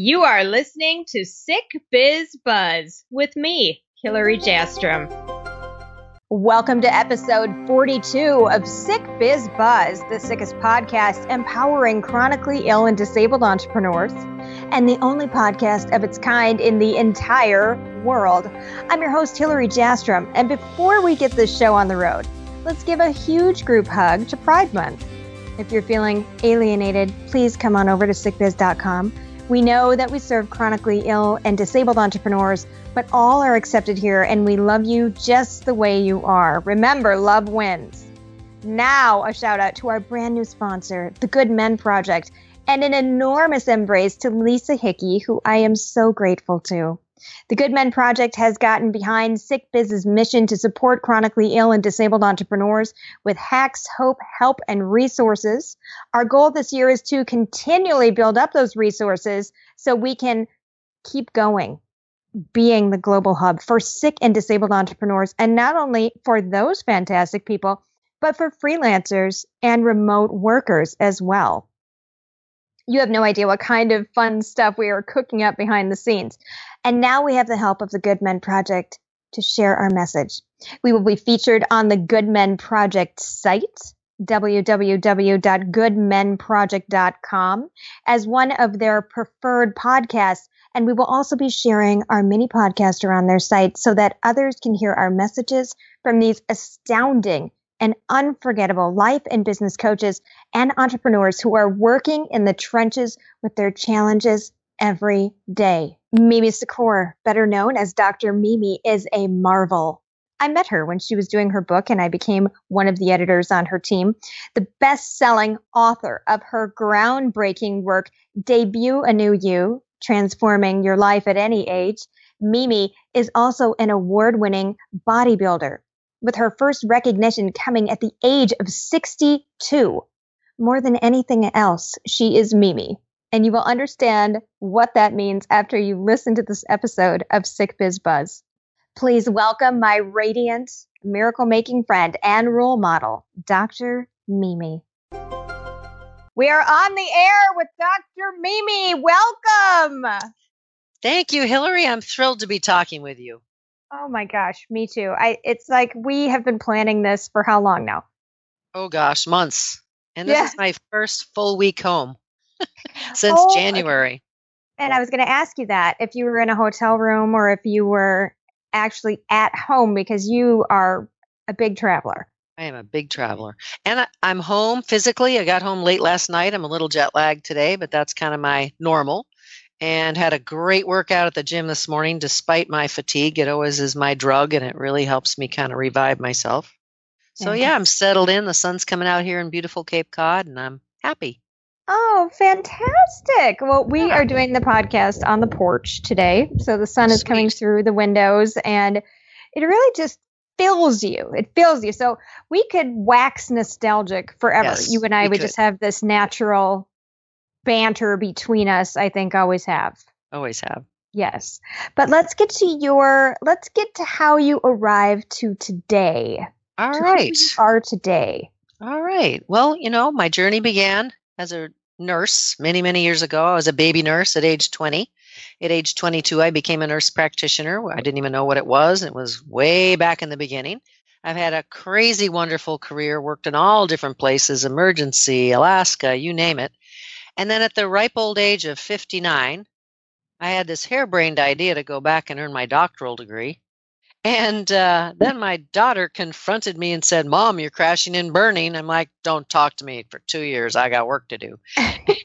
You are listening to Sick Biz Buzz with me, Hillary Jastram. Welcome to episode 42 of Sick Biz Buzz, the sickest podcast empowering chronically ill and disabled entrepreneurs, and the only podcast of its kind in the entire world. I'm your host, Hillary Jastram, and before we get this show on the road, let's give a huge group hug to Pride Month. If you're feeling alienated, please come on over to sickbiz.com we know that we serve chronically ill and disabled entrepreneurs, but all are accepted here and we love you just the way you are. Remember, love wins. Now, a shout out to our brand new sponsor, the Good Men Project, and an enormous embrace to Lisa Hickey, who I am so grateful to. The Good Men Project has gotten behind Sick Biz's mission to support chronically ill and disabled entrepreneurs with hacks, hope, help, and resources. Our goal this year is to continually build up those resources so we can keep going, being the global hub for sick and disabled entrepreneurs, and not only for those fantastic people, but for freelancers and remote workers as well you have no idea what kind of fun stuff we are cooking up behind the scenes. And now we have the help of the Good Men Project to share our message. We will be featured on the Good Men Project site, www.goodmenproject.com, as one of their preferred podcasts. And we will also be sharing our mini podcast around their site so that others can hear our messages from these astounding and unforgettable life and business coaches and entrepreneurs who are working in the trenches with their challenges every day. Mimi Secor, better known as Dr. Mimi, is a marvel. I met her when she was doing her book and I became one of the editors on her team. The best selling author of her groundbreaking work, Debut a New You Transforming Your Life at Any Age, Mimi is also an award winning bodybuilder with her first recognition coming at the age of 62. More than anything else, she is Mimi. And you will understand what that means after you listen to this episode of Sick Biz Buzz. Please welcome my radiant, miracle making friend and role model, Dr. Mimi. We are on the air with Dr. Mimi. Welcome. Thank you, Hillary. I'm thrilled to be talking with you. Oh my gosh, me too. I it's like we have been planning this for how long now? Oh gosh, months. And this yeah. is my first full week home since oh, January. And I was going to ask you that if you were in a hotel room or if you were actually at home because you are a big traveler. I am a big traveler. And I, am home physically. I got home late last night. I'm a little jet lagged today, but that's kind of my normal and had a great workout at the gym this morning despite my fatigue. It always is my drug and it really helps me kind of revive myself. So, yeah, I'm settled in. The sun's coming out here in beautiful Cape Cod and I'm happy. Oh, fantastic. Well, we are doing the podcast on the porch today. So the sun is Sweet. coming through the windows and it really just fills you. It fills you. So we could wax nostalgic forever. Yes, you and I would could. just have this natural banter between us, I think always have. Always have. Yes. But let's get to your let's get to how you arrived to today. All to right. are today. All right. Well, you know, my journey began as a nurse many, many years ago. I was a baby nurse at age 20. At age 22, I became a nurse practitioner. I didn't even know what it was. It was way back in the beginning. I've had a crazy, wonderful career, worked in all different places emergency, Alaska, you name it. And then at the ripe old age of 59, I had this harebrained idea to go back and earn my doctoral degree. And uh, then my daughter confronted me and said, Mom, you're crashing and burning. I'm like, Don't talk to me for two years. I got work to do.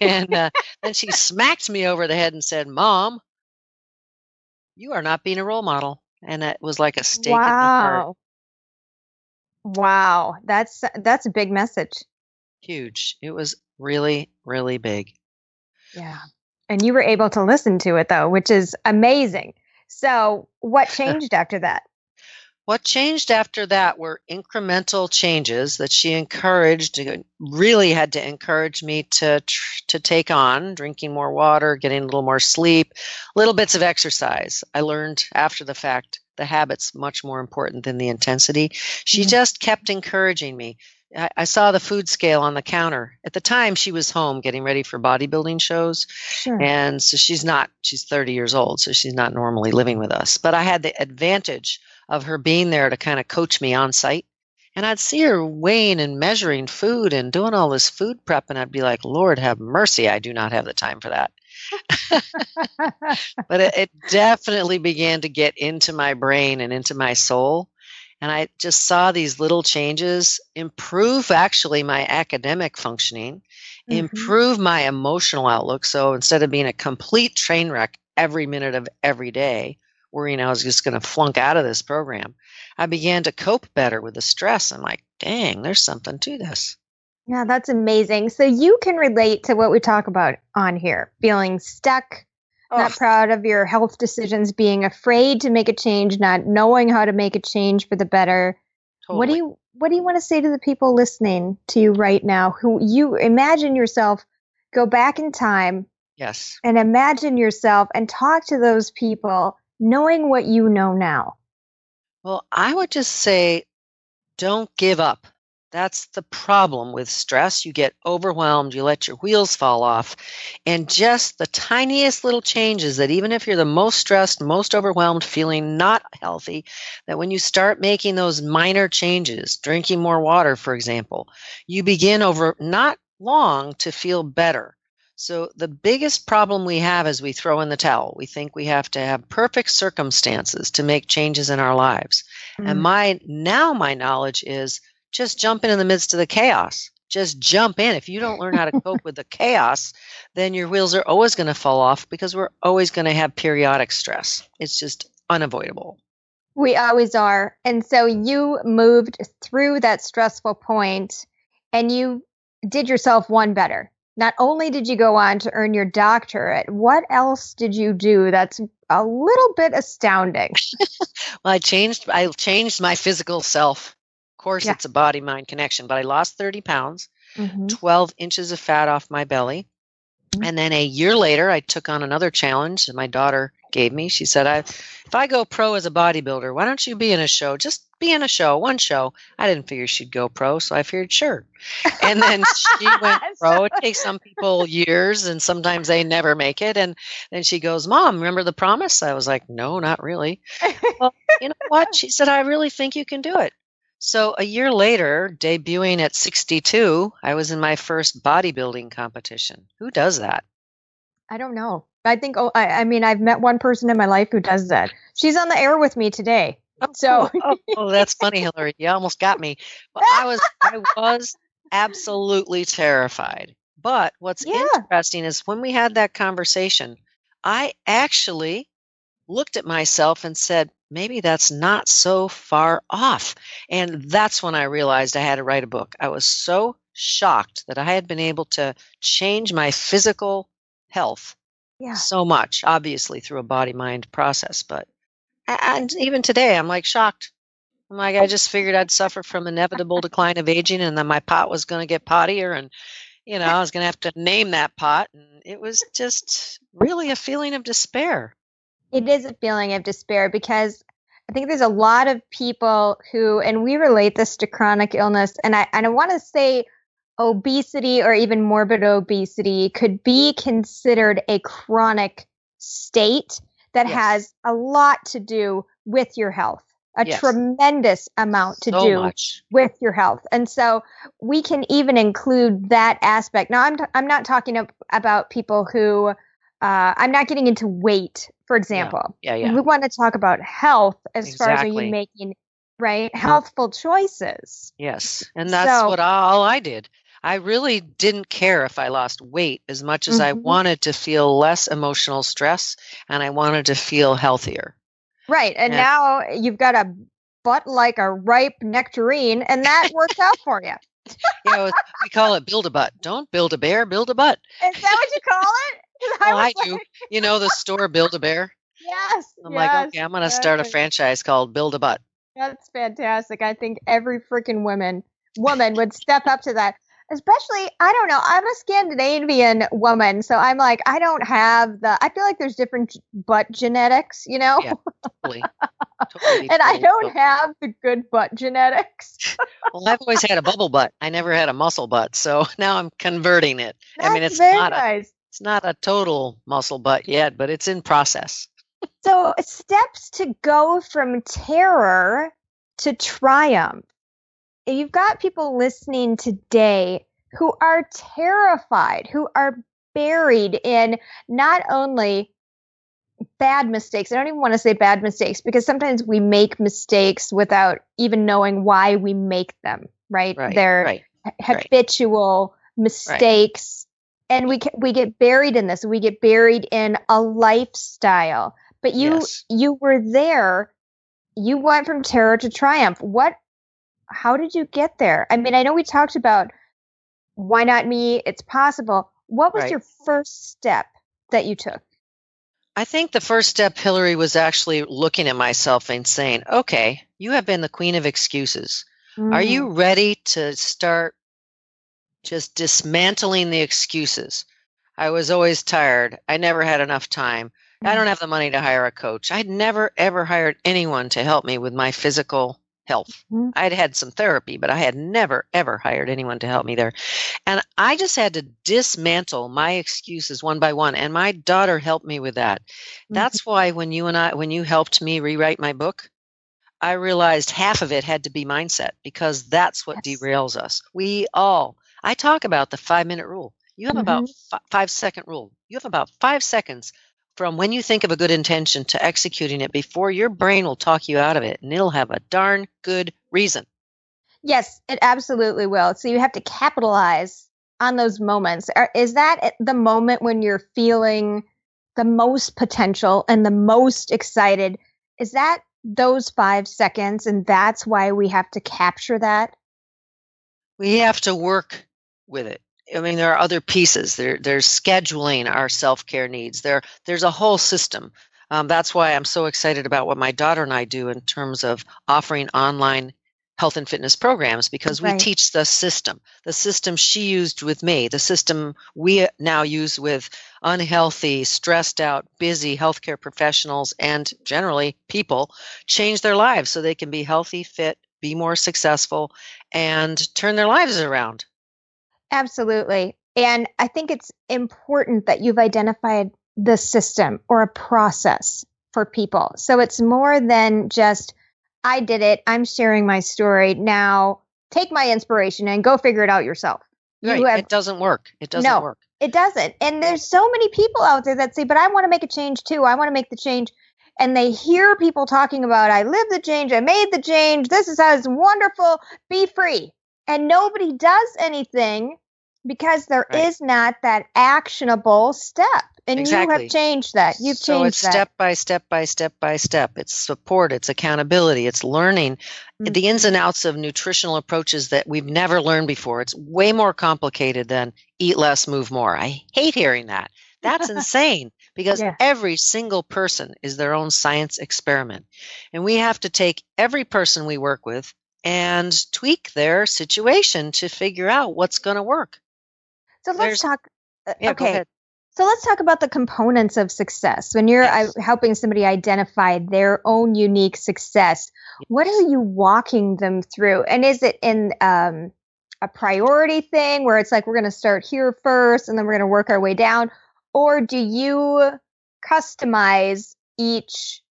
and uh, then she smacked me over the head and said, Mom, you are not being a role model. And it was like a stake wow. in the heart. Wow. That's that's a big message. Huge. It was really, really big. Yeah. And you were able to listen to it though, which is amazing. So, what changed after that? What changed after that were incremental changes that she encouraged, uh, really had to encourage me to to take on, drinking more water, getting a little more sleep, little bits of exercise. I learned after the fact the habits much more important than the intensity. She mm-hmm. just kept encouraging me I, I saw the food scale on the counter. At the time, she was home getting ready for bodybuilding shows. Sure. And so she's not, she's 30 years old, so she's not normally living with us. But I had the advantage of her being there to kind of coach me on site. And I'd see her weighing and measuring food and doing all this food prep, and I'd be like, Lord have mercy, I do not have the time for that. but it, it definitely began to get into my brain and into my soul. And I just saw these little changes improve actually my academic functioning, Mhm. improve my emotional outlook. So instead of being a complete train wreck every minute of every day, worrying I was just going to flunk out of this program, I began to cope better with the stress. I'm like, dang, there's something to this. Yeah, that's amazing. So you can relate to what we talk about on here feeling stuck, not Oh, proud of your health decisions, being afraid to make a change, not knowing how to make a change for the better. What do you what do you want to say to the people listening to you right now who you imagine yourself go back in time Yes. and imagine yourself and talk to those people knowing what you know now. Well, I would just say don't give up. That's the problem with stress. You get overwhelmed, you let your wheels fall off. And just the tiniest little changes that, even if you're the most stressed, most overwhelmed, feeling not healthy, that when you start making those minor changes, drinking more water, for example, you begin over not long to feel better. So, the biggest problem we have is we throw in the towel. We think we have to have perfect circumstances to make changes in our lives. And Mm. my now my knowledge is just jump in in the midst of the chaos. Just jump in. If you don't learn how to cope with the chaos, then your wheels are always going to fall off because we're always going to have periodic stress. It's just unavoidable. We always are. And so you moved through that stressful point and you did yourself one better. Not only did you go on to earn your doctorate, what else did you do that's a little bit astounding? Well, I changed I changed my physical self. Of course, Yeah. it's a body mind connection, but I lost 30 pounds. Mhm. 12 inches of fat off my belly. Mhm. And then a year later, I took on another challenge my daughter gave me. She said, I, If I go pro as a bodybuilder, why don't you be in a show? Just be in a show, one show. I didn't figure she'd go pro, so I figured, sure. And then she went pro. It takes some people years, and sometimes they never make it. And then she goes, Mom, remember the promise? I was like, No, not really. Well, you know what? She said, I really think you can do it. So a year later, debuting at 62, I was in my first bodybuilding competition. Who does that? I don't know. I think, oh, I, I mean, I've met one person in my life who does that. She's on the air with me today. Oh, so, oh, oh, that's funny, Hillary. You almost got me. Well, I was I was absolutely terrified. But what's Yeah. interesting is when we had that conversation, I actually looked at myself and said, maybe that's not so far off. And that's when I realized I had to write a book. I was so shocked that I had been able to change my physical health yeah. so much, obviously through a body mind process. But and even today, I'm like shocked. I'm like, I just figured I'd suffer from inevitable decline of aging, and then my pot was going to get pottier, and you know, I was going to have to name that pot, and it was just really a feeling of despair. It is a feeling of despair because I think there's a lot of people who, and we relate this to chronic illness, and I and I want to say obesity or even morbid obesity could be considered a chronic state that Yes. has a lot to do with your health, a Yes. tremendous amount to so do much. with your health. And so we can even include that aspect. Now, I'm, t- I'm not talking ab- about people who, uh, I'm not getting into weight, for example. Yeah, yeah. We want to talk about health as far as are you making, right, healthful choices. Yes, and that's So- what all I did. I really didn't care if I lost weight as much as I Mhm. wanted to feel less emotional stress and I wanted to feel healthier. Right. And Yeah. now you've got a butt like a ripe nectarine, and that works out for you. You know, we call it build a butt. Don't build a bear, build a butt. Is that what you call it? 'Cause Well, I was do. You know the store Build a Bear? yes. I'm like, okay, I'm going to start a franchise called Build a Butt. That's fantastic. I think every freaking woman woman would step up to that. Especially I don't know. I'm a Scandinavian woman, so I'm like I don't have the. I feel like there's different butt genetics, you know. Yeah, totally. totally and I don't totally. have the good butt genetics. Well, I've always had a bubble butt. I never had a muscle butt, so now I'm converting it. I mean, it's not a it's not a total muscle butt yet, but it's in process. So steps to go from terror to triumph. You've got people listening today who are terrified, who are buried in not only bad mistakes. I don't even want to say bad mistakes because sometimes we make mistakes without even knowing why we make them, right? Right. They're right. right. habitual mistakes and we we get buried in this we get buried in a lifestyle but you Yes. you were there you went from terror to triumph what how did you get there i mean i know we talked about why not me it's possible what was Right. your first step that you took I think the first step, Hillary, was actually looking at myself and saying, okay, you have been the queen of excuses. Are you Mm, ready to start just dismantling the excuses? I was always tired. I never had enough time. I don't have the money to hire a coach. I'd never, ever hired anyone to help me with my physical health. Mhm. I had had some therapy, but I had never, ever hired anyone to help me there. And I just had to dismantle my excuses one by one. And my daughter helped me with that. Mhm. That's why when you and I, when you helped me rewrite my book, I realized half of it had to be mindset because that's what Yes. derails us. We all, I talk about the five minute rule. You have about Mm-hmm. fi- five second rule. You have about five seconds from when you think of a good intention to executing it before your brain will talk you out of it and it'll have a darn good reason. Yes, it absolutely will. So you have to capitalize on those moments. Is that the moment when you're feeling the most potential and the most excited? Is that those five seconds? And that's why we have to capture that? we have to work with it. I mean, there are other pieces. There, there's scheduling our self care needs. There, there's a whole system. Um, that's why I'm so excited about what my daughter and I do in terms of offering online health and fitness programs because we Right. teach the system, the system she used with me, the system we now use with unhealthy, stressed out, busy healthcare professionals and generally people change their lives so they can be healthy, fit, be more successful, and turn their lives around. Absolutely. And I think it's important that you've identified the system or a process for people. So it's more than just, I did it, I'm sharing my story. Now take my inspiration and go figure it out yourself. You Right. have it doesn't work. It doesn't No. work. It doesn't. And there's so many people out there that say, but I want to make a change too. I want to make the change. And they hear people talking about, I live the change, I made the change, this is how it's wonderful, be free. And nobody does anything because there is Right. not that actionable step. And you have changed that. You've so changed it's that. step by step by step by step. It's support, it's accountability, it's learning Mm. the ins and outs of nutritional approaches that we've never learned before. It's way more complicated than eat less, move more. I hate hearing that. That's insane because Yeah. every single person is their own science experiment. And we have to take every person we work with and tweak their situation to figure out what's going to work. So let's there's- talk. uh, Yeah, okay. So let's talk about the components of success. When you're Yes. uh, helping somebody identify their own unique success, what are you walking them through? And is it in um, a priority thing where it's like we're going to start here first and then we're going to work our way down? Or do you customize each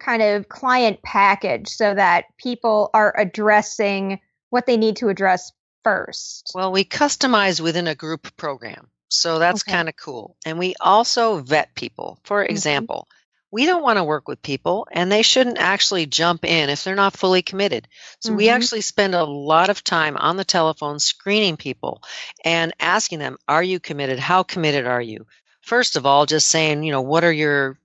kind of client package so that people are addressing what they need to address first? Well, we customize within a group program. So that's Okay. kind of cool. And we also vet people. For Mhm. example, we don't want to work with people and they shouldn't actually jump in if they're not fully committed. So we Mhm. actually spend a lot of time on the telephone screening people and asking them, Are you committed? How committed are you? First of all, just saying, you know, what are your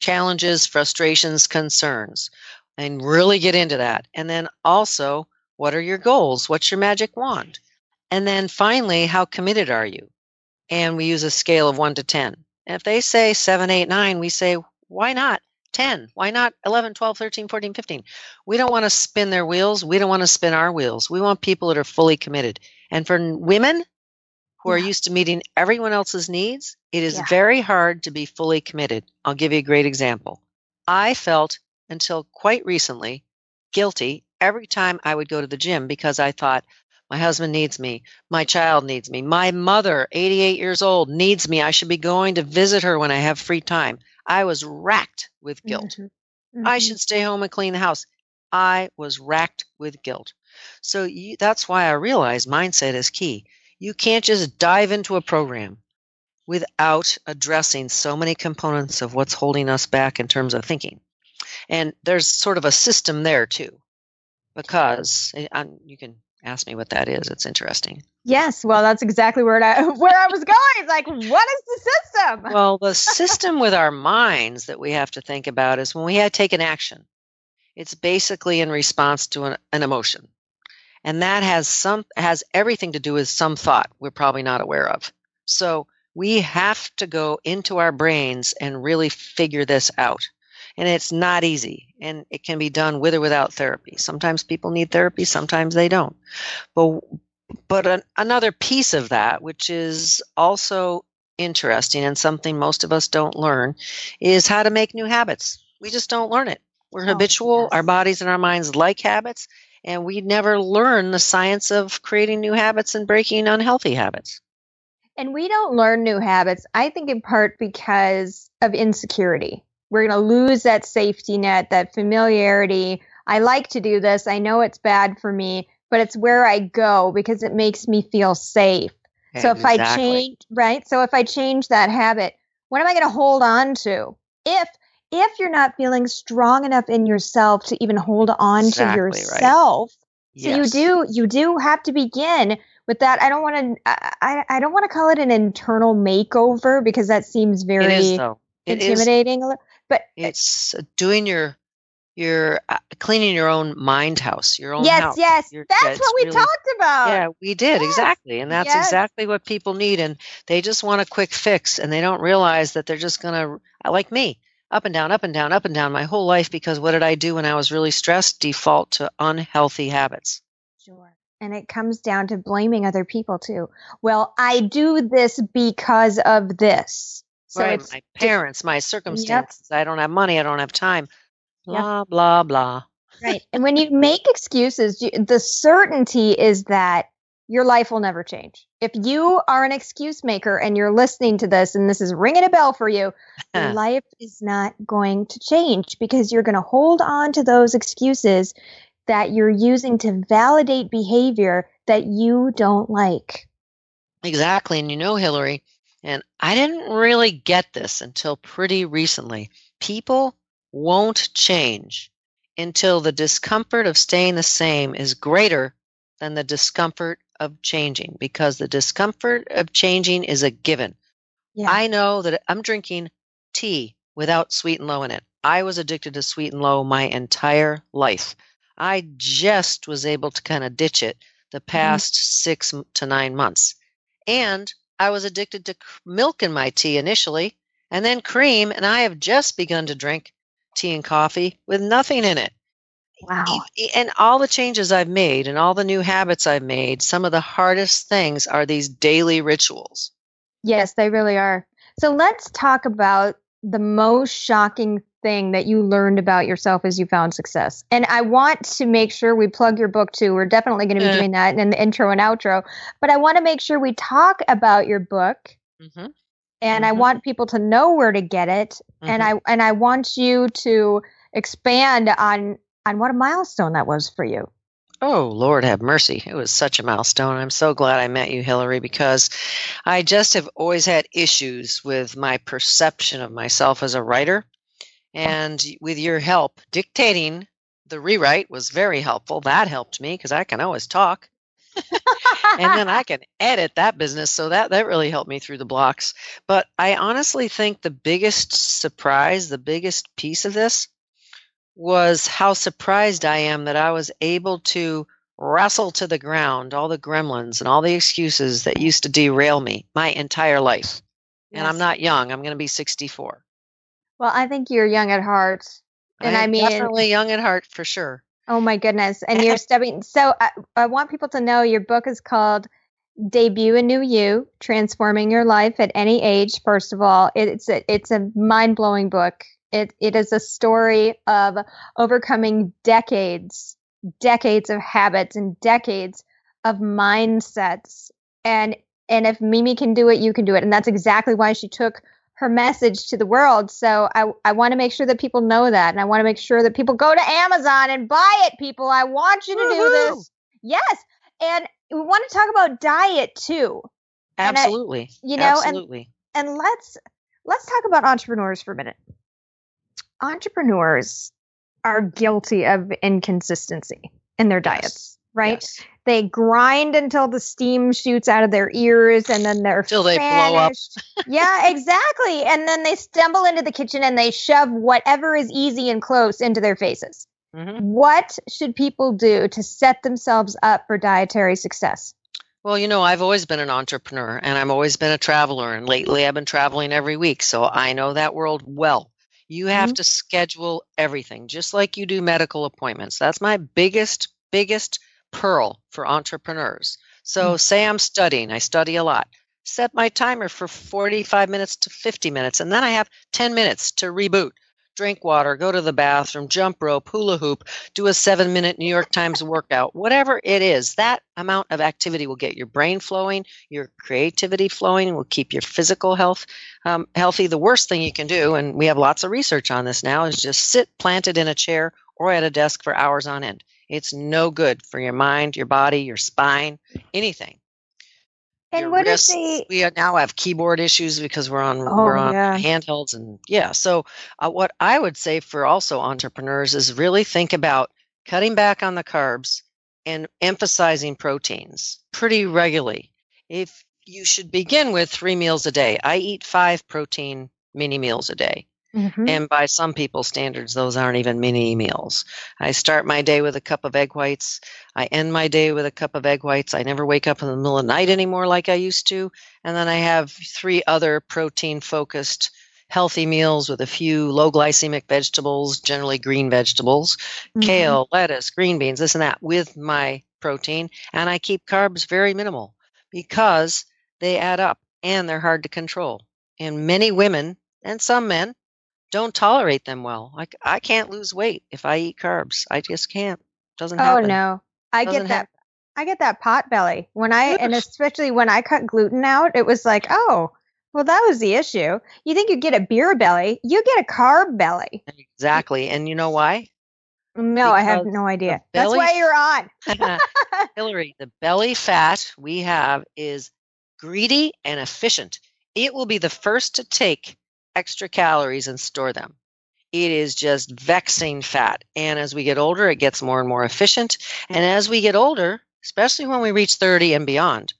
challenges, frustrations, concerns? And really get into that. And then also, what are your goals? What's your magic wand? And then finally, how committed are you? And we use a scale of one to 10. And if they say seven, eight, nine, we say, why not 10? Why not 11, 12, 13, 14, 15? We don't want to spin their wheels. We don't want to spin our wheels. We want people that are fully committed. And for women who are Yeah. used to meeting everyone else's needs, it is Yeah. very hard to be fully committed. I'll give you a great example. I felt until quite recently guilty every time I would go to the gym because I thought, my husband needs me. My child needs me. My mother, 88 years old, needs me. I should be going to visit her when I have free time. I was racked with guilt. Mhm. I Mhm. should stay home and clean the house. I was racked with guilt. So you, that's why I realized mindset is key. You can't just dive into a program without addressing so many components of what's holding us back in terms of thinking. And there's sort of a system there too, because eh, um, you can ask me what that is. It's interesting. Yes, well, that's exactly where I where I was going. Like, what is the system? Well, the system with our minds that we have to think about is when we had taken action. It's basically in response to an, an emotion. And that has some has everything to do with some thought we're probably not aware of. So we have to go into our brains and really figure this out. And it's not easy. And it can be done with or without therapy. Sometimes people need therapy, sometimes they don't. But but an, another piece of that, which is also interesting and something most of us don't learn, is how to make new habits. We just don't learn it. We're Oh, habitual. Our bodies and our minds like habits, and we never learn the science of creating new habits and breaking unhealthy habits. And we don't learn new habits, I think, in part because of insecurity. We're going to lose that safety net, that familiarity. I like to do this. I know it's bad for me, but it's where I go because it makes me feel safe. So if I change, right? So if I change that habit, what am I going to hold on to? If if you're not feeling strong enough in yourself to even hold on Exactly to right. yourself, so Yes. you do you do have to begin with that. I don't want to I, I don't want to call it an internal makeover because that seems It very is though. It is. Intimidating. a li- But It's uh, doing your your uh, cleaning your own mind house, your own yes, house. yes, Your- that's what we really- talked about. Yeah, we did Yes, exactly, and that's yes. exactly what people need, and they just want a quick fix, and they don't realize that they're just gonna, like me, up and down, up and down, up and down my whole life because what did I do when I was really stressed? Default to unhealthy habits. Sure. And it comes down to blaming other people too. Well, I do this because of this. So right, it's my parents, my circumstances. I don't have money. I don't have time. Yep. Blah blah blah. right. And when you make excuses, you, the certainty is that your life will never change. If you are an excuse maker and you're listening to this and this is ringing a bell for you, your life is not going to change because you're going to hold on to those excuses that you're using to validate behavior that you don't like. Exactly. And you know, Hillary, and I didn't really get this until pretty recently. People won't change until the discomfort of staying the same is greater than the discomfort of changing because the discomfort of changing is a given. Yeah. I know that I'm drinking tea without sweet and low in it. I was addicted to sweet and low my entire life. I just was able to kind of ditch it the mm-hmm. past six to nine months. And I was addicted to milk in my tea initially, and then cream, and I have just begun to drink tea and coffee with nothing in it. wow. And all the changes I've made and all the new habits I've made, some of the hardest things are these daily rituals. Yes, they really are. So let's talk about the most shocking thing that you learned about yourself as you found success. And I want to make sure we plug your book too. We're definitely going to be Yeah. doing that in the intro and outro. But I want to make sure we talk about your book hmm and I Mhm. want people to know where to get it. And I and I want you to expand on on what a milestone that was for you. Oh, Lord have mercy. It was such a milestone. I'm so glad I met you, Hillary, because I just have always had issues with my perception of myself as a writer. And with your help, dictating the rewrite was very helpful. That helped me because I can always talk. and then I can edit that business. So that, that really helped me through the blocks. But I honestly think the biggest surprise, the biggest piece of this was how surprised I am that I was able to wrestle to the ground all the gremlins and all the excuses that used to derail me my entire life. And I'm not young, I'm going to be 64. Well, I think you're young at heart. And I, I'm mean, definitely young at heart for sure. oh my goodness. And you're stepping. So I, I want people to know your book is called Debut a New You Transforming Your Life at Any Age. First of all, it's a, it's a mind blowing book. It, it is a story of overcoming decades, decades of habits and decades of mindsets. And and if Mimi can do it, you can do it. And that's exactly why she took her message to the world. So I, I want to make sure that people know that. And I want to make sure that people go to Amazon and buy it, people. I want you to do this. Yes. And we want to talk about diet too. And I- Absolutely. you know, and- Absolutely. And let's let's talk about entrepreneurs for a minute. Entrepreneurs are guilty of inconsistency in their diets, right? Yes. They grind until the steam shoots out of their ears and then they're Till they blow up. yeah, exactly. And then they stumble into the kitchen and they shove whatever is easy and close into their faces. Mhm. What should people do to set themselves up for dietary success? Well, you know, I've always been an entrepreneur and I've always been a traveler. And lately I've been traveling every week. So I know that world well. You have mm-hmm. to schedule everything, just like you do medical appointments. That's my biggest, biggest pearl for entrepreneurs. So, mm. say I'm studying, I study a lot. Set my timer for 45 minutes to 50 minutes, and then I have 10 minutes to reboot. Drink water, go to the bathroom, jump rope, hula hoop, do a seven minute New York Times workout, whatever it is, that amount of activity will get your brain flowing, your creativity flowing, will keep your physical health um, healthy. The worst thing you can do, and we have lots of research on this now, is just sit planted in a chair or at a desk for hours on end. It's no good for your mind, your body, your spine, anything. And Your what they we are- now have keyboard issues because we're on Oh, we're on yeah. handhelds and yeah. So uh, what I would say for also entrepreneurs is really think about cutting back on the carbs and emphasizing proteins pretty regularly. If you should begin with three meals a day, I eat five protein mini meals a day. Mhm. And by some people's standards, those aren't even mini meals. I start my day with a cup of egg whites. I end my day with a cup of egg whites. I never wake up in the middle of the night anymore like I used to. And then I have three other protein focused healthy meals with a few low glycemic vegetables, generally green vegetables, Mhm. kale, lettuce, green beans, this and that with my protein. And I keep carbs very minimal because they add up and they're hard to control. And many women and some men don't tolerate them well. Like I can't lose weight if I eat carbs. I just can't. Doesn't Oh happen. no. I Doesn't get that happen. I get that pot belly. When I and especially when I cut gluten out, it was like, "Oh, well that was the issue. You think you get a beer belly, you get a carb belly." Exactly. And you know why? No, I have no idea. the That's why you're on. Hillary, the belly fat we have is greedy and efficient. It will be the first to take extra calories and store them. It is just vexing fat. And as we get older, it gets more and more efficient. And mm-hmm. as we get older, especially when we reach 30 and beyond,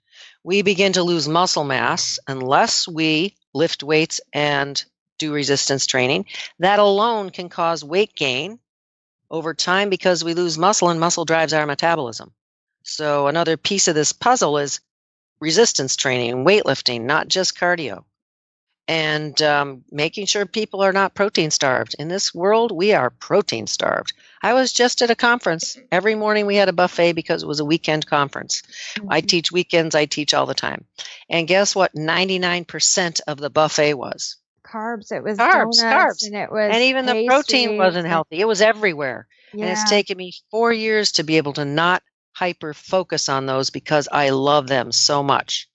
we begin to lose muscle mass unless we lift weights and do resistance training. That alone can cause weight gain over time because we lose muscle and muscle drives our metabolism. So another piece of this puzzle is resistance training and weightlifting, not just cardio. And um, making sure people are not protein starved. In this world, we are protein starved. I was just at a conference. Every morning we had a buffet because it was a weekend conference. I Mhm. teach weekends, I teach all the time. And guess what? 99% of the buffet was. carbs. It was Carbs, donuts carbs. and it was And even the protein wasn't healthy, it was everywhere. Yeah. And it's taken me four years to be able to not hyper focus on those because I love them so much.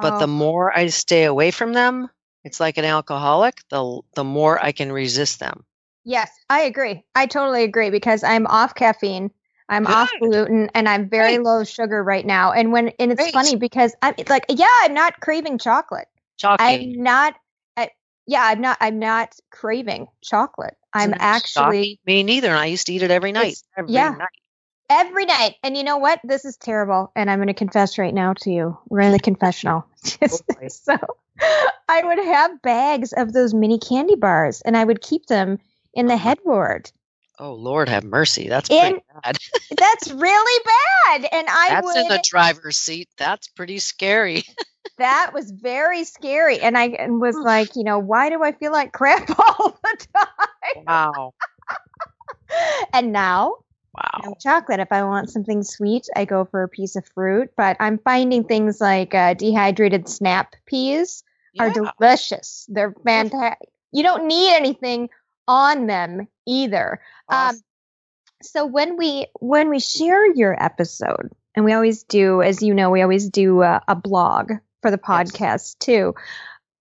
But the Oh, more I stay away from them, it's like an alcoholic, the the more I can resist them. Yes, I agree. I totally agree because I'm off caffeine. I'm off Good. gluten and I'm very Great. low sugar right now. And when and it's Great. funny because I'm like yeah, I'm not craving chocolate. Shocking. I'm not I, yeah, I'm not I'm not craving chocolate. I'm actually me neither. And I used to eat it every night. Every yeah. night. Every night. And you know what? This is terrible. And I'm going to confess right now to you. We're in the confessional. Just- so I would have bags of those mini candy bars and I would keep them in the Uh-huh. headboard. Oh Lord have mercy. That's In- pretty bad. That's really bad. And I That's would in the driver's seat. That's pretty scary. that was very scary. And I and was like, you know, why do I feel like crap all the time. Wow. and now Wow. no chocolate. If I want something sweet, I go for a piece of fruit. But I'm finding things like uh, dehydrated snap peas are delicious. They're fantastic. You don't need anything on them either. Um, so when we when we share your episode, and we always do, as you know, we always do a, a blog for the podcast too.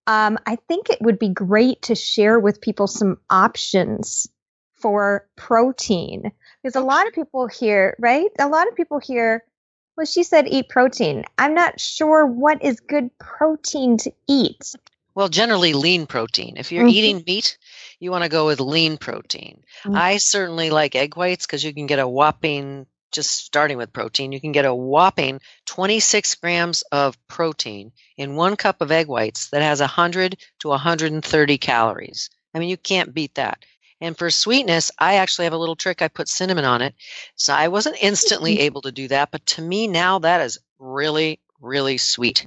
Um, I think it would be great to share with people some options for protein because a lot of people here, right? A lot of people here. Well, she said eat protein. I'm not sure what is good protein to eat. Well, generally lean protein. If you're Mhm. eating meat, you want to go with lean protein. Mhm. I certainly like egg whites because you can get a whopping, just starting with protein, you can get a whopping 26 grams of protein in one cup of egg whites that has 100 to 130 calories. I mean, you can't beat that. And for sweetness, I actually have a little trick. I put cinnamon on it. So I wasn't instantly able to do that, but to me now that is really, really sweet.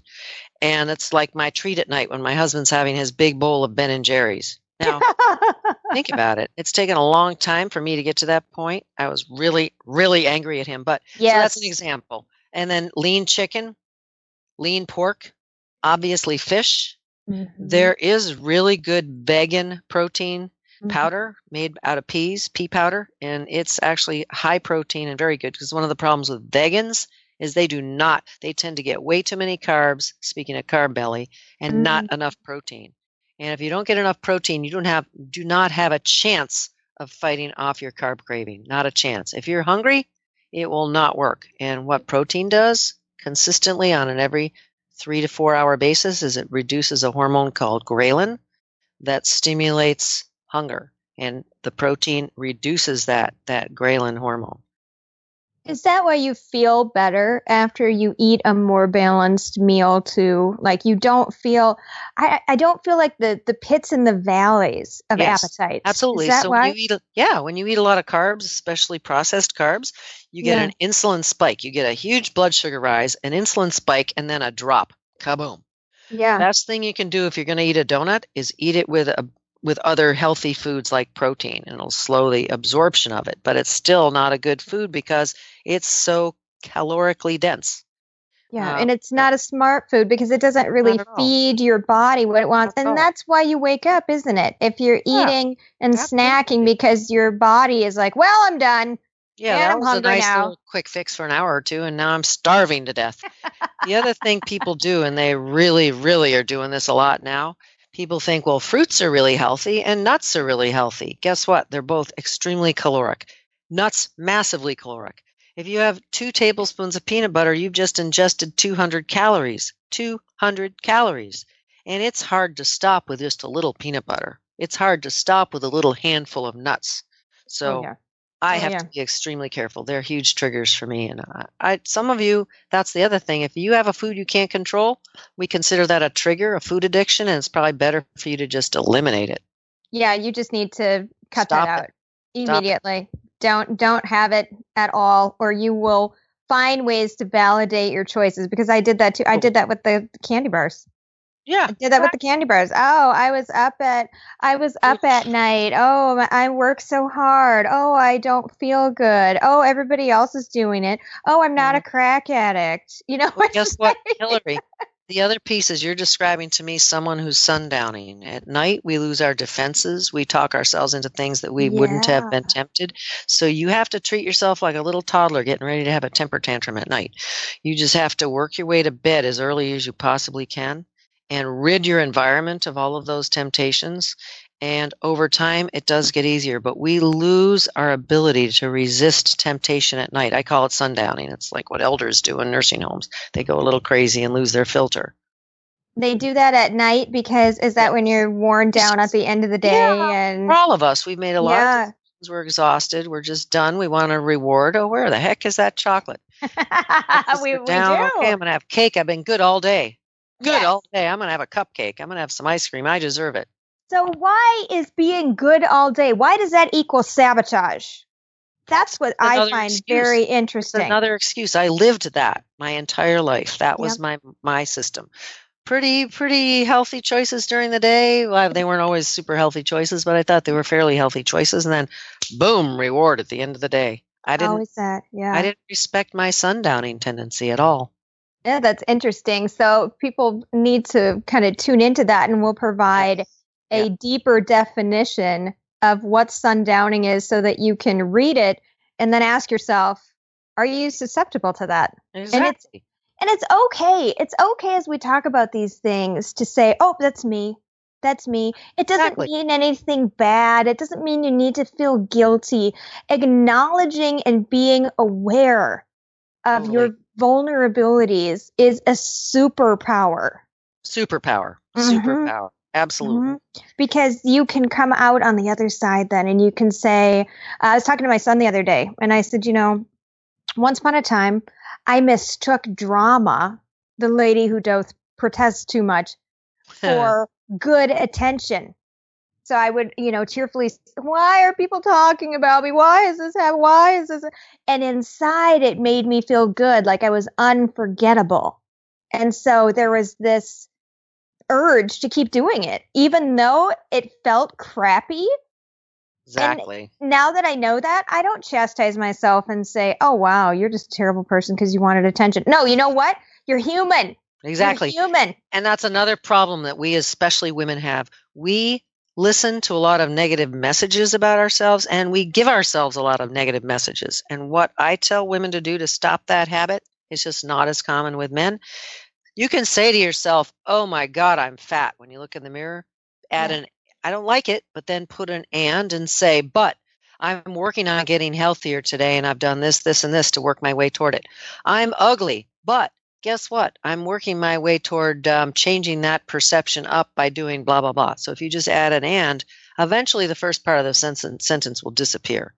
And it's like my treat at night when my husband's having his big bowl of Ben and Jerry's. Now, think about it. It's taken a long time for me to get to that point. I was really, really angry at him. But so that's an example. And then lean chicken, lean pork, obviously fish. Mhm. There is really good vegan protein Mhm. powder made out of peas, pea powder, and it's actually high protein and very good because one of the problems with vegans is they do not they tend to get way too many carbs, speaking of carb belly, and not enough protein. And if you don't get enough protein, you don't have do not have a chance of fighting off your carb craving. Not a chance. If you're hungry, it will not work. And what protein does consistently on an every 3 to 4 hour basis is it reduces a hormone called ghrelin that stimulates hunger and the protein reduces that that ghrelin hormone. Is that why you feel better after you eat a more balanced meal too? Like you don't feel I, I don't feel like the the pits and the valleys of Yes, appetite. Absolutely. Is that so why? when you eat yeah, when you eat a lot of carbs, especially processed carbs, you get Yeah. an insulin spike. You get a huge blood sugar rise, an insulin spike, and then a drop. Kaboom. yeah. The best thing you can do if you're going to eat a donut is eat it with a with other healthy foods like protein and it'll slow the absorption of it but it's still not a good food because it's so calorically dense Yeah, Uh, and it's not a smart food because it doesn't really feed your body what it wants. And that's why you wake up, isn't it? If you're Yeah, eating and absolutely. snacking because your body is like, well, I'm done. yeah And that I'm was a nice now. little quick fix for an hour or two and now i'm starving to death the other thing people do and they really really are doing this a lot now people think well fruits are really healthy and nuts are really healthy. Guess what? They're both extremely caloric. Nuts massively caloric. If you have two tablespoons of peanut butter you've just ingested 200 calories 200 calories. And it's hard to stop with just a little peanut butter. It's hard to stop with a little handful of nuts. So oh, yeah. I Oh, have yeah. to be extremely careful. They're huge triggers for me. And I, I, some of you, that's the other thing. If you have a food you can't control, we consider that a trigger, a food addiction, and it's probably better for you to just eliminate it. Yeah, you just need to cut Stop that it. out immediately. Don't don't have it at all, or you will find ways to validate your choices. Because I did that too. I did that with the candy bars. Yeah. I did that with the candy bars. Oh, I was up at I was up at night. Oh, I work so hard. Oh, I don't feel good. Oh, everybody else is doing it. Oh, I'm not mm. a crack addict. You know, Well, guess what, Hillary? The other piece is you're describing to me someone who's sundowning. At night, we lose our defenses. We talk ourselves into things that we wouldn't have been tempted. So you have to treat yourself like a little toddler getting ready to have a temper tantrum at night. You just have to work your way to bed as early as you possibly can and rid your environment of all of those temptations. And over time, it does get easier, but we lose our ability to resist temptation at night. I call it sundowning. It's like what elders do in nursing homes they go a little crazy and lose their filter. They do that at night because is that when you're worn down at the end of the day Yeah, and For all of us, we've made a lot of yeah. decisions. We're exhausted. We're just done. We want a reward. Oh, where the heck is that chocolate? We, we do. Okay, I'm to have cake. I've been good all day. Good Yes. all day. I'm going to have a cupcake. I'm going to have some ice cream. I deserve it. So why is being good all day? Why does that equal sabotage? That's what I find excuse. very It's interesting. another excuse. I lived that my entire life. That was my my system. pretty pretty healthy choices during the day. Well, they weren't always super healthy choices, but I thought they were fairly healthy choices. And then, boom, reward at the end of the day. I didn't. Always that. Yeah. I didn't respect my sundowning tendency at all. Yeah, that's interesting. So people need to kind of tune into that, and we'll provide a Yeah. deeper definition of what sundowning is, so that you can read it and then ask yourself, are you susceptible to that? Exactly. And it's okay. It's okay as we talk about these things to say, oh, that's me. That's me. It doesn't Exactly. mean anything bad. It doesn't mean you need to feel guilty. Acknowledging and being aware of your vulnerabilities is a superpower. Superpower. Mhm. Superpower. Absolutely. Mhm. Because you can come out on the other side then and you can say, I was talking to my son the other day and I said, you know, once upon a time, I mistook drama, the lady who doth protest too much, for good attention. So I would, you know, tearfully, s- why are people talking about me? Why is this happening? Why is this? And inside it made me feel good, like I was unforgettable. And so there was this urge to keep doing it, even though it felt crappy. exactly. Now that I know that, I don't chastise myself and say, oh, wow, you're just a terrible person because you wanted attention. No, you know what? You're human. Exactly. You're human. And that's another problem that we, especially women, have. We listen to a lot of negative messages about ourselves and we give ourselves a lot of negative messages. And what I tell women to do to stop that habit is just not as common with men. You can say to yourself, Oh my God, I'm fat. When you look in the mirror, add Yeah. an, I don't like it, but then put an and and say, But I'm working on getting healthier today and I've done this, this, and this to work my way toward it. I'm ugly, but guess what? I'm working my way toward um, changing that perception up by doing blah, blah, blah. So if you just add an and, eventually the first part of the sentence, sentence will disappear.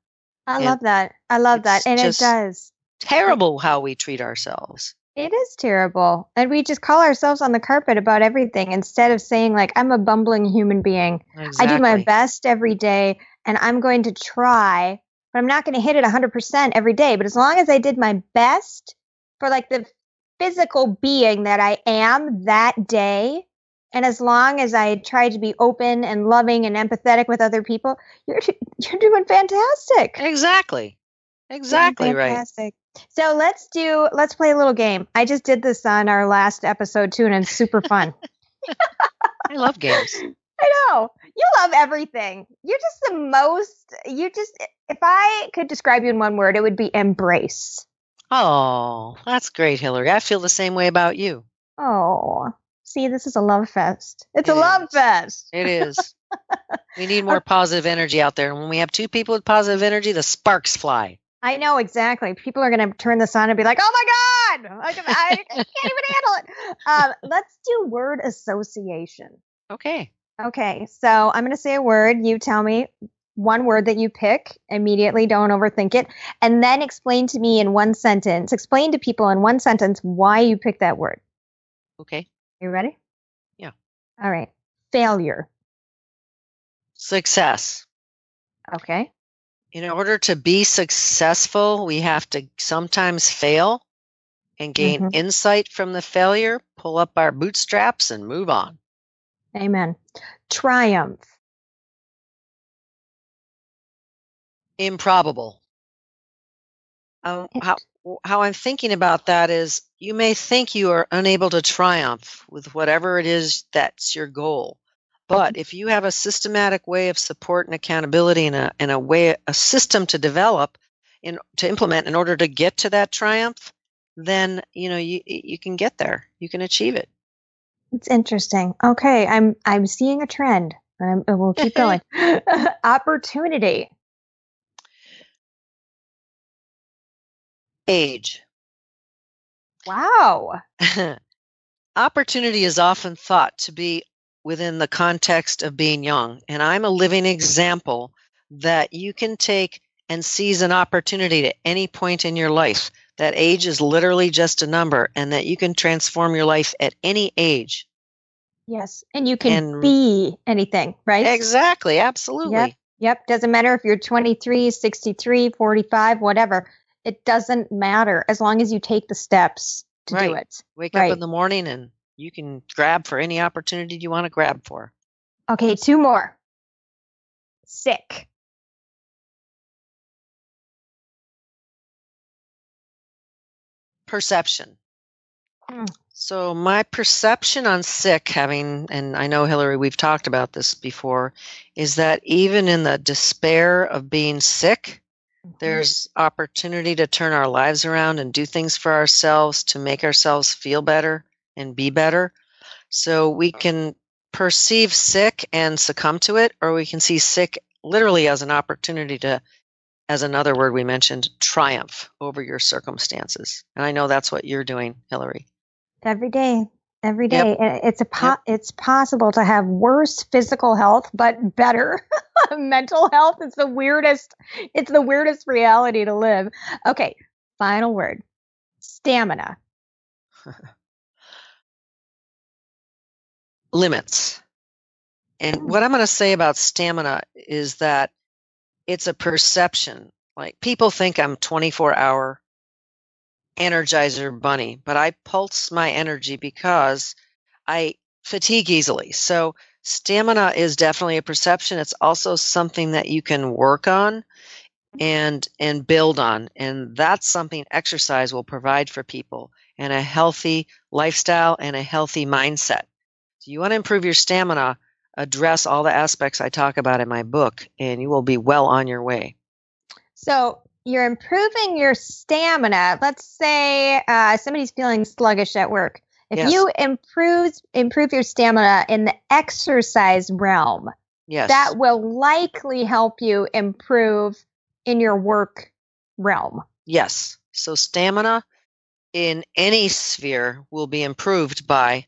I And love that. I love that. And it does. Terrible how we treat ourselves. It is terrible. And we just call ourselves on the carpet about everything instead of saying, like, I'm a bumbling human being. Exactly. I do my best every day and I'm going to try, but I'm not going to hit it 100% every day. But as long as I did my best for like the physical being that I am that day, and as long as I try to be open and loving and empathetic with other people, you're you're doing fantastic. Exactly. Doing Exactly right. So let's do let's play a little game. I just did this on our last episode too, and it's super fun. I love games. I know. You love everything. You're just the most, you just, if I could describe you in one word, it would be embrace. Oh, that's great, Hillary. I feel the same way about you. Oh, see, this is a love fest. It's a It love fest. It is. we need more positive energy out there. And when we have two people with positive energy, the sparks fly. I know exactly. People are going to turn this on and be like, oh my God, I can't even handle it. Um, let's do word association. Okay. Okay, so I'm going to say a word. You tell me one word that you pick immediately. Don't overthink it. And then explain to me in one sentence, explain to people in one sentence why you picked that word. Okay. You ready? Yeah. All right. Failure. Success. Okay. In order to be successful, we have to sometimes fail and gain Mhm. insight from the failure, pull up our bootstraps, and move on. Amen. Triumph. Improbable. Um, how, how I'm thinking about that is you may think you are unable to triumph with whatever it is that's your goal. But if you have a systematic way of support and accountability and a, and a way, a system to develop in, to implement in order to get to that triumph, then, you know, you, you can get there. You can achieve it. It's interesting. Okay, I'm I'm seeing a trend. And we'll keep going. Opportunity. Age. Wow. opportunity is often thought to be within the context of being young. And I'm a living example that you can take and seize an opportunity at any point in your life. That age is literally just a number, and that you can transform your life at any age. Yes, and you can And- be anything, right? Exactly, absolutely. Yep, doesn't matter if you're 23, 63, 45, whatever. It doesn't matter as long as you take the steps to do Right. it. Wake Right. up in the morning and you can grab for any opportunity you want to grab for. Okay, two more. Sick. Perception. Mm. So my perception on sick having and I know Hillary we've talked about this before is that even in the despair of being sick. Mm-hmm. there's opportunity to turn our lives around and do things for ourselves to make ourselves feel better and be better. So we oh. can perceive sick and succumb to it or we can see sick literally as an opportunity to as another word we mentioned triumph over your circumstances. And I know that's what you're doing, Hillary. every day every day Yep. It's a po- it's possible to have worse physical health but better mental health it's the weirdest it's the weirdest reality to live okay final word stamina limits. And Mm. what I'm going to say about stamina is that it's a perception. Like people think I'm 24 hour energizer bunny, but I pulse my energy because I fatigue easily. So stamina is definitely a perception. It's also something that you can work on and and build on and that's something exercise will provide for people and a healthy lifestyle and a healthy mindset. So you want to improve your stamina, address all the aspects I talk about in my book and you will be well on your way. so you're improving your stamina let's say uh, somebody's feeling sluggish at work if Yes. you improve improve your stamina in the exercise realm Yes. that will likely help you improve in your work realm. Yes. So stamina in any sphere will be improved by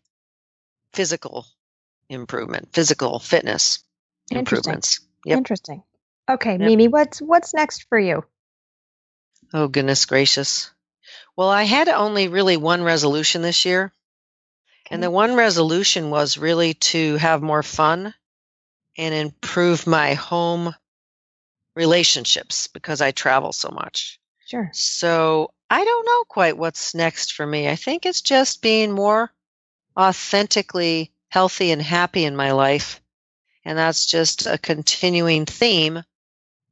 physical improvement, physical fitness Interesting. improvements. Yep. Interesting. Okay, Yep. Mimi, what's what's next for you? Oh goodness gracious. Well, I had only really one resolution this year. And the one resolution was really to have more fun and improve my home relationships because I travel so much. Sure. So I don't know quite what's next for me. I think it's just being more authentically healthy and happy in my life. And that's just a continuing theme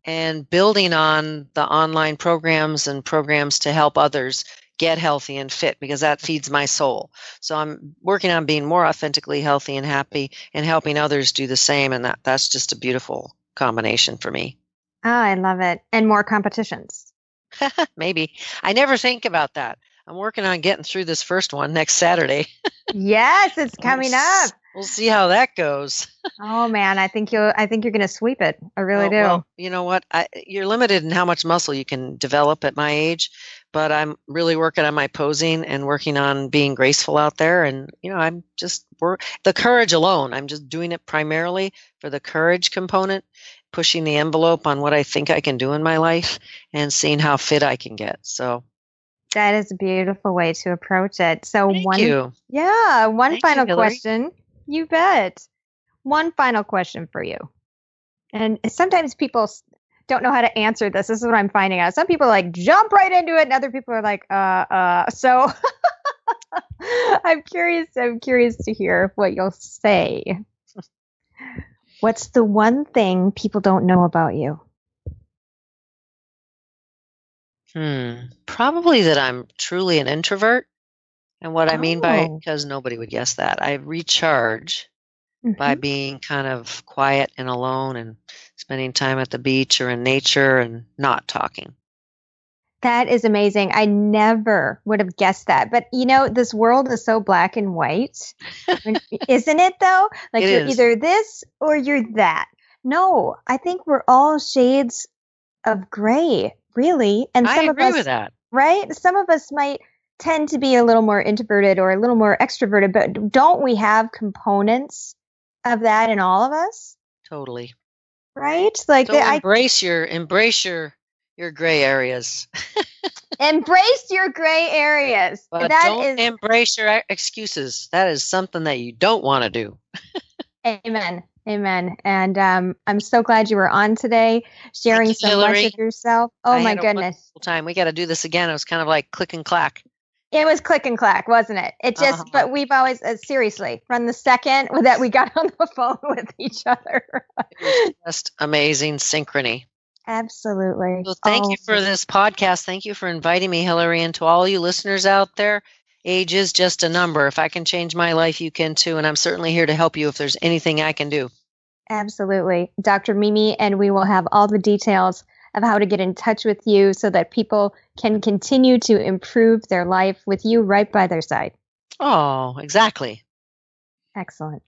and building on the online programs and programs to help others get healthy and fit because that feeds my soul. So I'm working on being more authentically healthy and happy and helping others do the same. And that, that's just a beautiful combination for me. Oh, I love it. And more competitions. Maybe. I never think about that. I'm working on getting through this first one next Saturday. yes, it's coming up. We'll see how that goes. Oh man, I think you I think you're gonna sweep it. I really Oh, do. well, you know what? I, you're limited in how much muscle you can develop at my age, but I'm really working on my posing and working on being graceful out there. And you know, I'm just work the courage alone. I'm just doing it primarily for the courage component, pushing the envelope on what I think I can do in my life, and seeing how fit I can get. So, that is a beautiful way to approach it. So thank one you. Yeah, one Thank you, final Hillary. question. You bet. One final question for you. And sometimes people don't know how to answer this. This is what I'm finding out. Some people like jump right into it, and other people are like, uh, uh. So I'm curious. I'm curious to hear what you'll say. What's the one thing people don't know about you? Hmm. Probably that I'm truly an introvert. And what I mean by Oh. because nobody would guess that. I recharge by Mhm. being kind of quiet and alone and spending time at the beach or in nature and not talking. That is amazing. I never would have guessed that. But you know, this world is so black and white. Isn't it though? Like It you're is. either this or you're that. No, I think we're all shades of gray, really. And I some agree of us with that. right? Some of us might tend to be a little more introverted or a little more extroverted, but don't we have components of that in all of us? Totally. Right? Like So the, I embrace your embrace your your gray areas, embrace your gray areas. but That don't is embrace your excuses. That is something that you don't want to do. Amen. Amen. And um, I'm so glad you were on today, sharing you, so much Hillary. of yourself. Oh I my goodness. time. We got to do this again. It was kind of like click and clack. It was click and clack, wasn't it? It just, uh-huh. but we've always, uh, seriously, from the second that we got on the phone with each other. just amazing synchrony. Absolutely. Well, thank oh. you for this podcast. Thank you for inviting me, Hillary, and to all you listeners out there. Age is just a number. If I can change my life, you can too. And I'm certainly here to help you if there's anything I can do. Absolutely. Dr. Mimi, and we will have all the details of how to get in touch with you so that people can continue to improve their life with you right by their side. Oh, exactly. Excellent.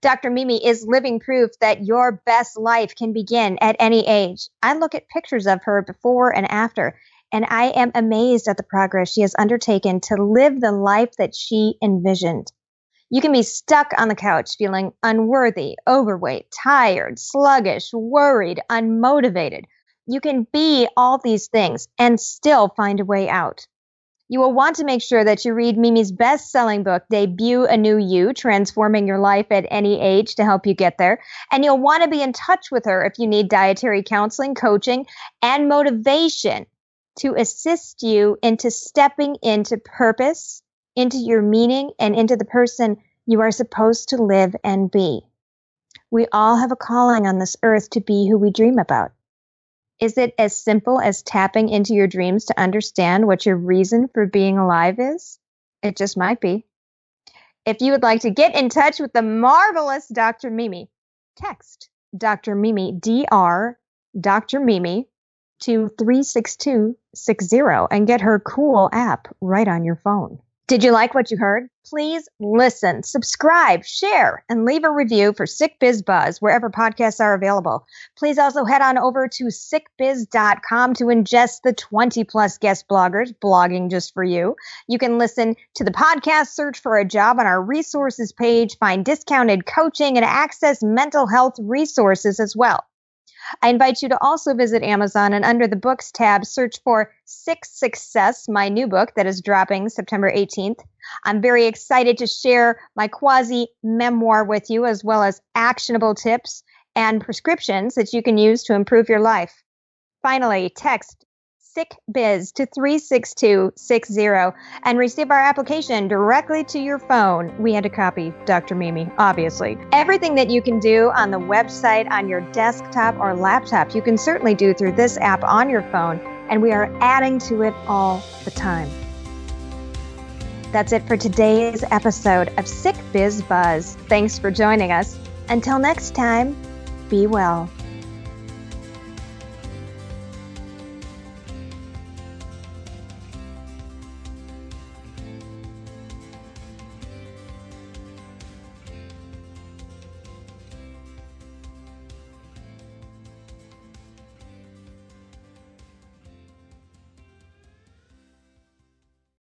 Dr. Mimi is living proof that your best life can begin at any age. I look at pictures of her before and after, and I am amazed at the progress she has undertaken to live the life that she envisioned. You can be stuck on the couch feeling unworthy, overweight, tired, sluggish, worried, unmotivated. You can be all these things and still find a way out. You will want to make sure that you read Mimi's best selling book, Debut a New You Transforming Your Life at Any Age, to help you get there. And you'll want to be in touch with her if you need dietary counseling, coaching, and motivation to assist you into stepping into purpose into your meaning and into the person you are supposed to live and be. We all have a calling on this earth to be who we dream about. Is it as simple as tapping into your dreams to understand what your reason for being alive is? It just might be. If you would like to get in touch with the marvelous Dr. Mimi, text Dr. Mimi, DR Dr. Mimi, to 36260 and get her cool app right on your phone. Did you like what you heard? Please listen, subscribe, share, and leave a review for Sick Biz Buzz wherever podcasts are available. Please also head on over to sickbiz.com to ingest the 20 plus guest bloggers blogging just for you. You can listen to the podcast, search for a job on our resources page, find discounted coaching, and access mental health resources as well. I invite you to also visit Amazon and under the books tab, search for Sick Success, my new book that is dropping September 18th. I'm very excited to share my quasi memoir with you, as well as actionable tips and prescriptions that you can use to improve your life. Finally, text Sick Biz to 36260 and receive our application directly to your phone. We had to copy Dr. Mimi, obviously. Everything that you can do on the website, on your desktop or laptop, you can certainly do through this app on your phone, and we are adding to it all the time. That's it for today's episode of Sick Biz Buzz. Thanks for joining us. Until next time, be well.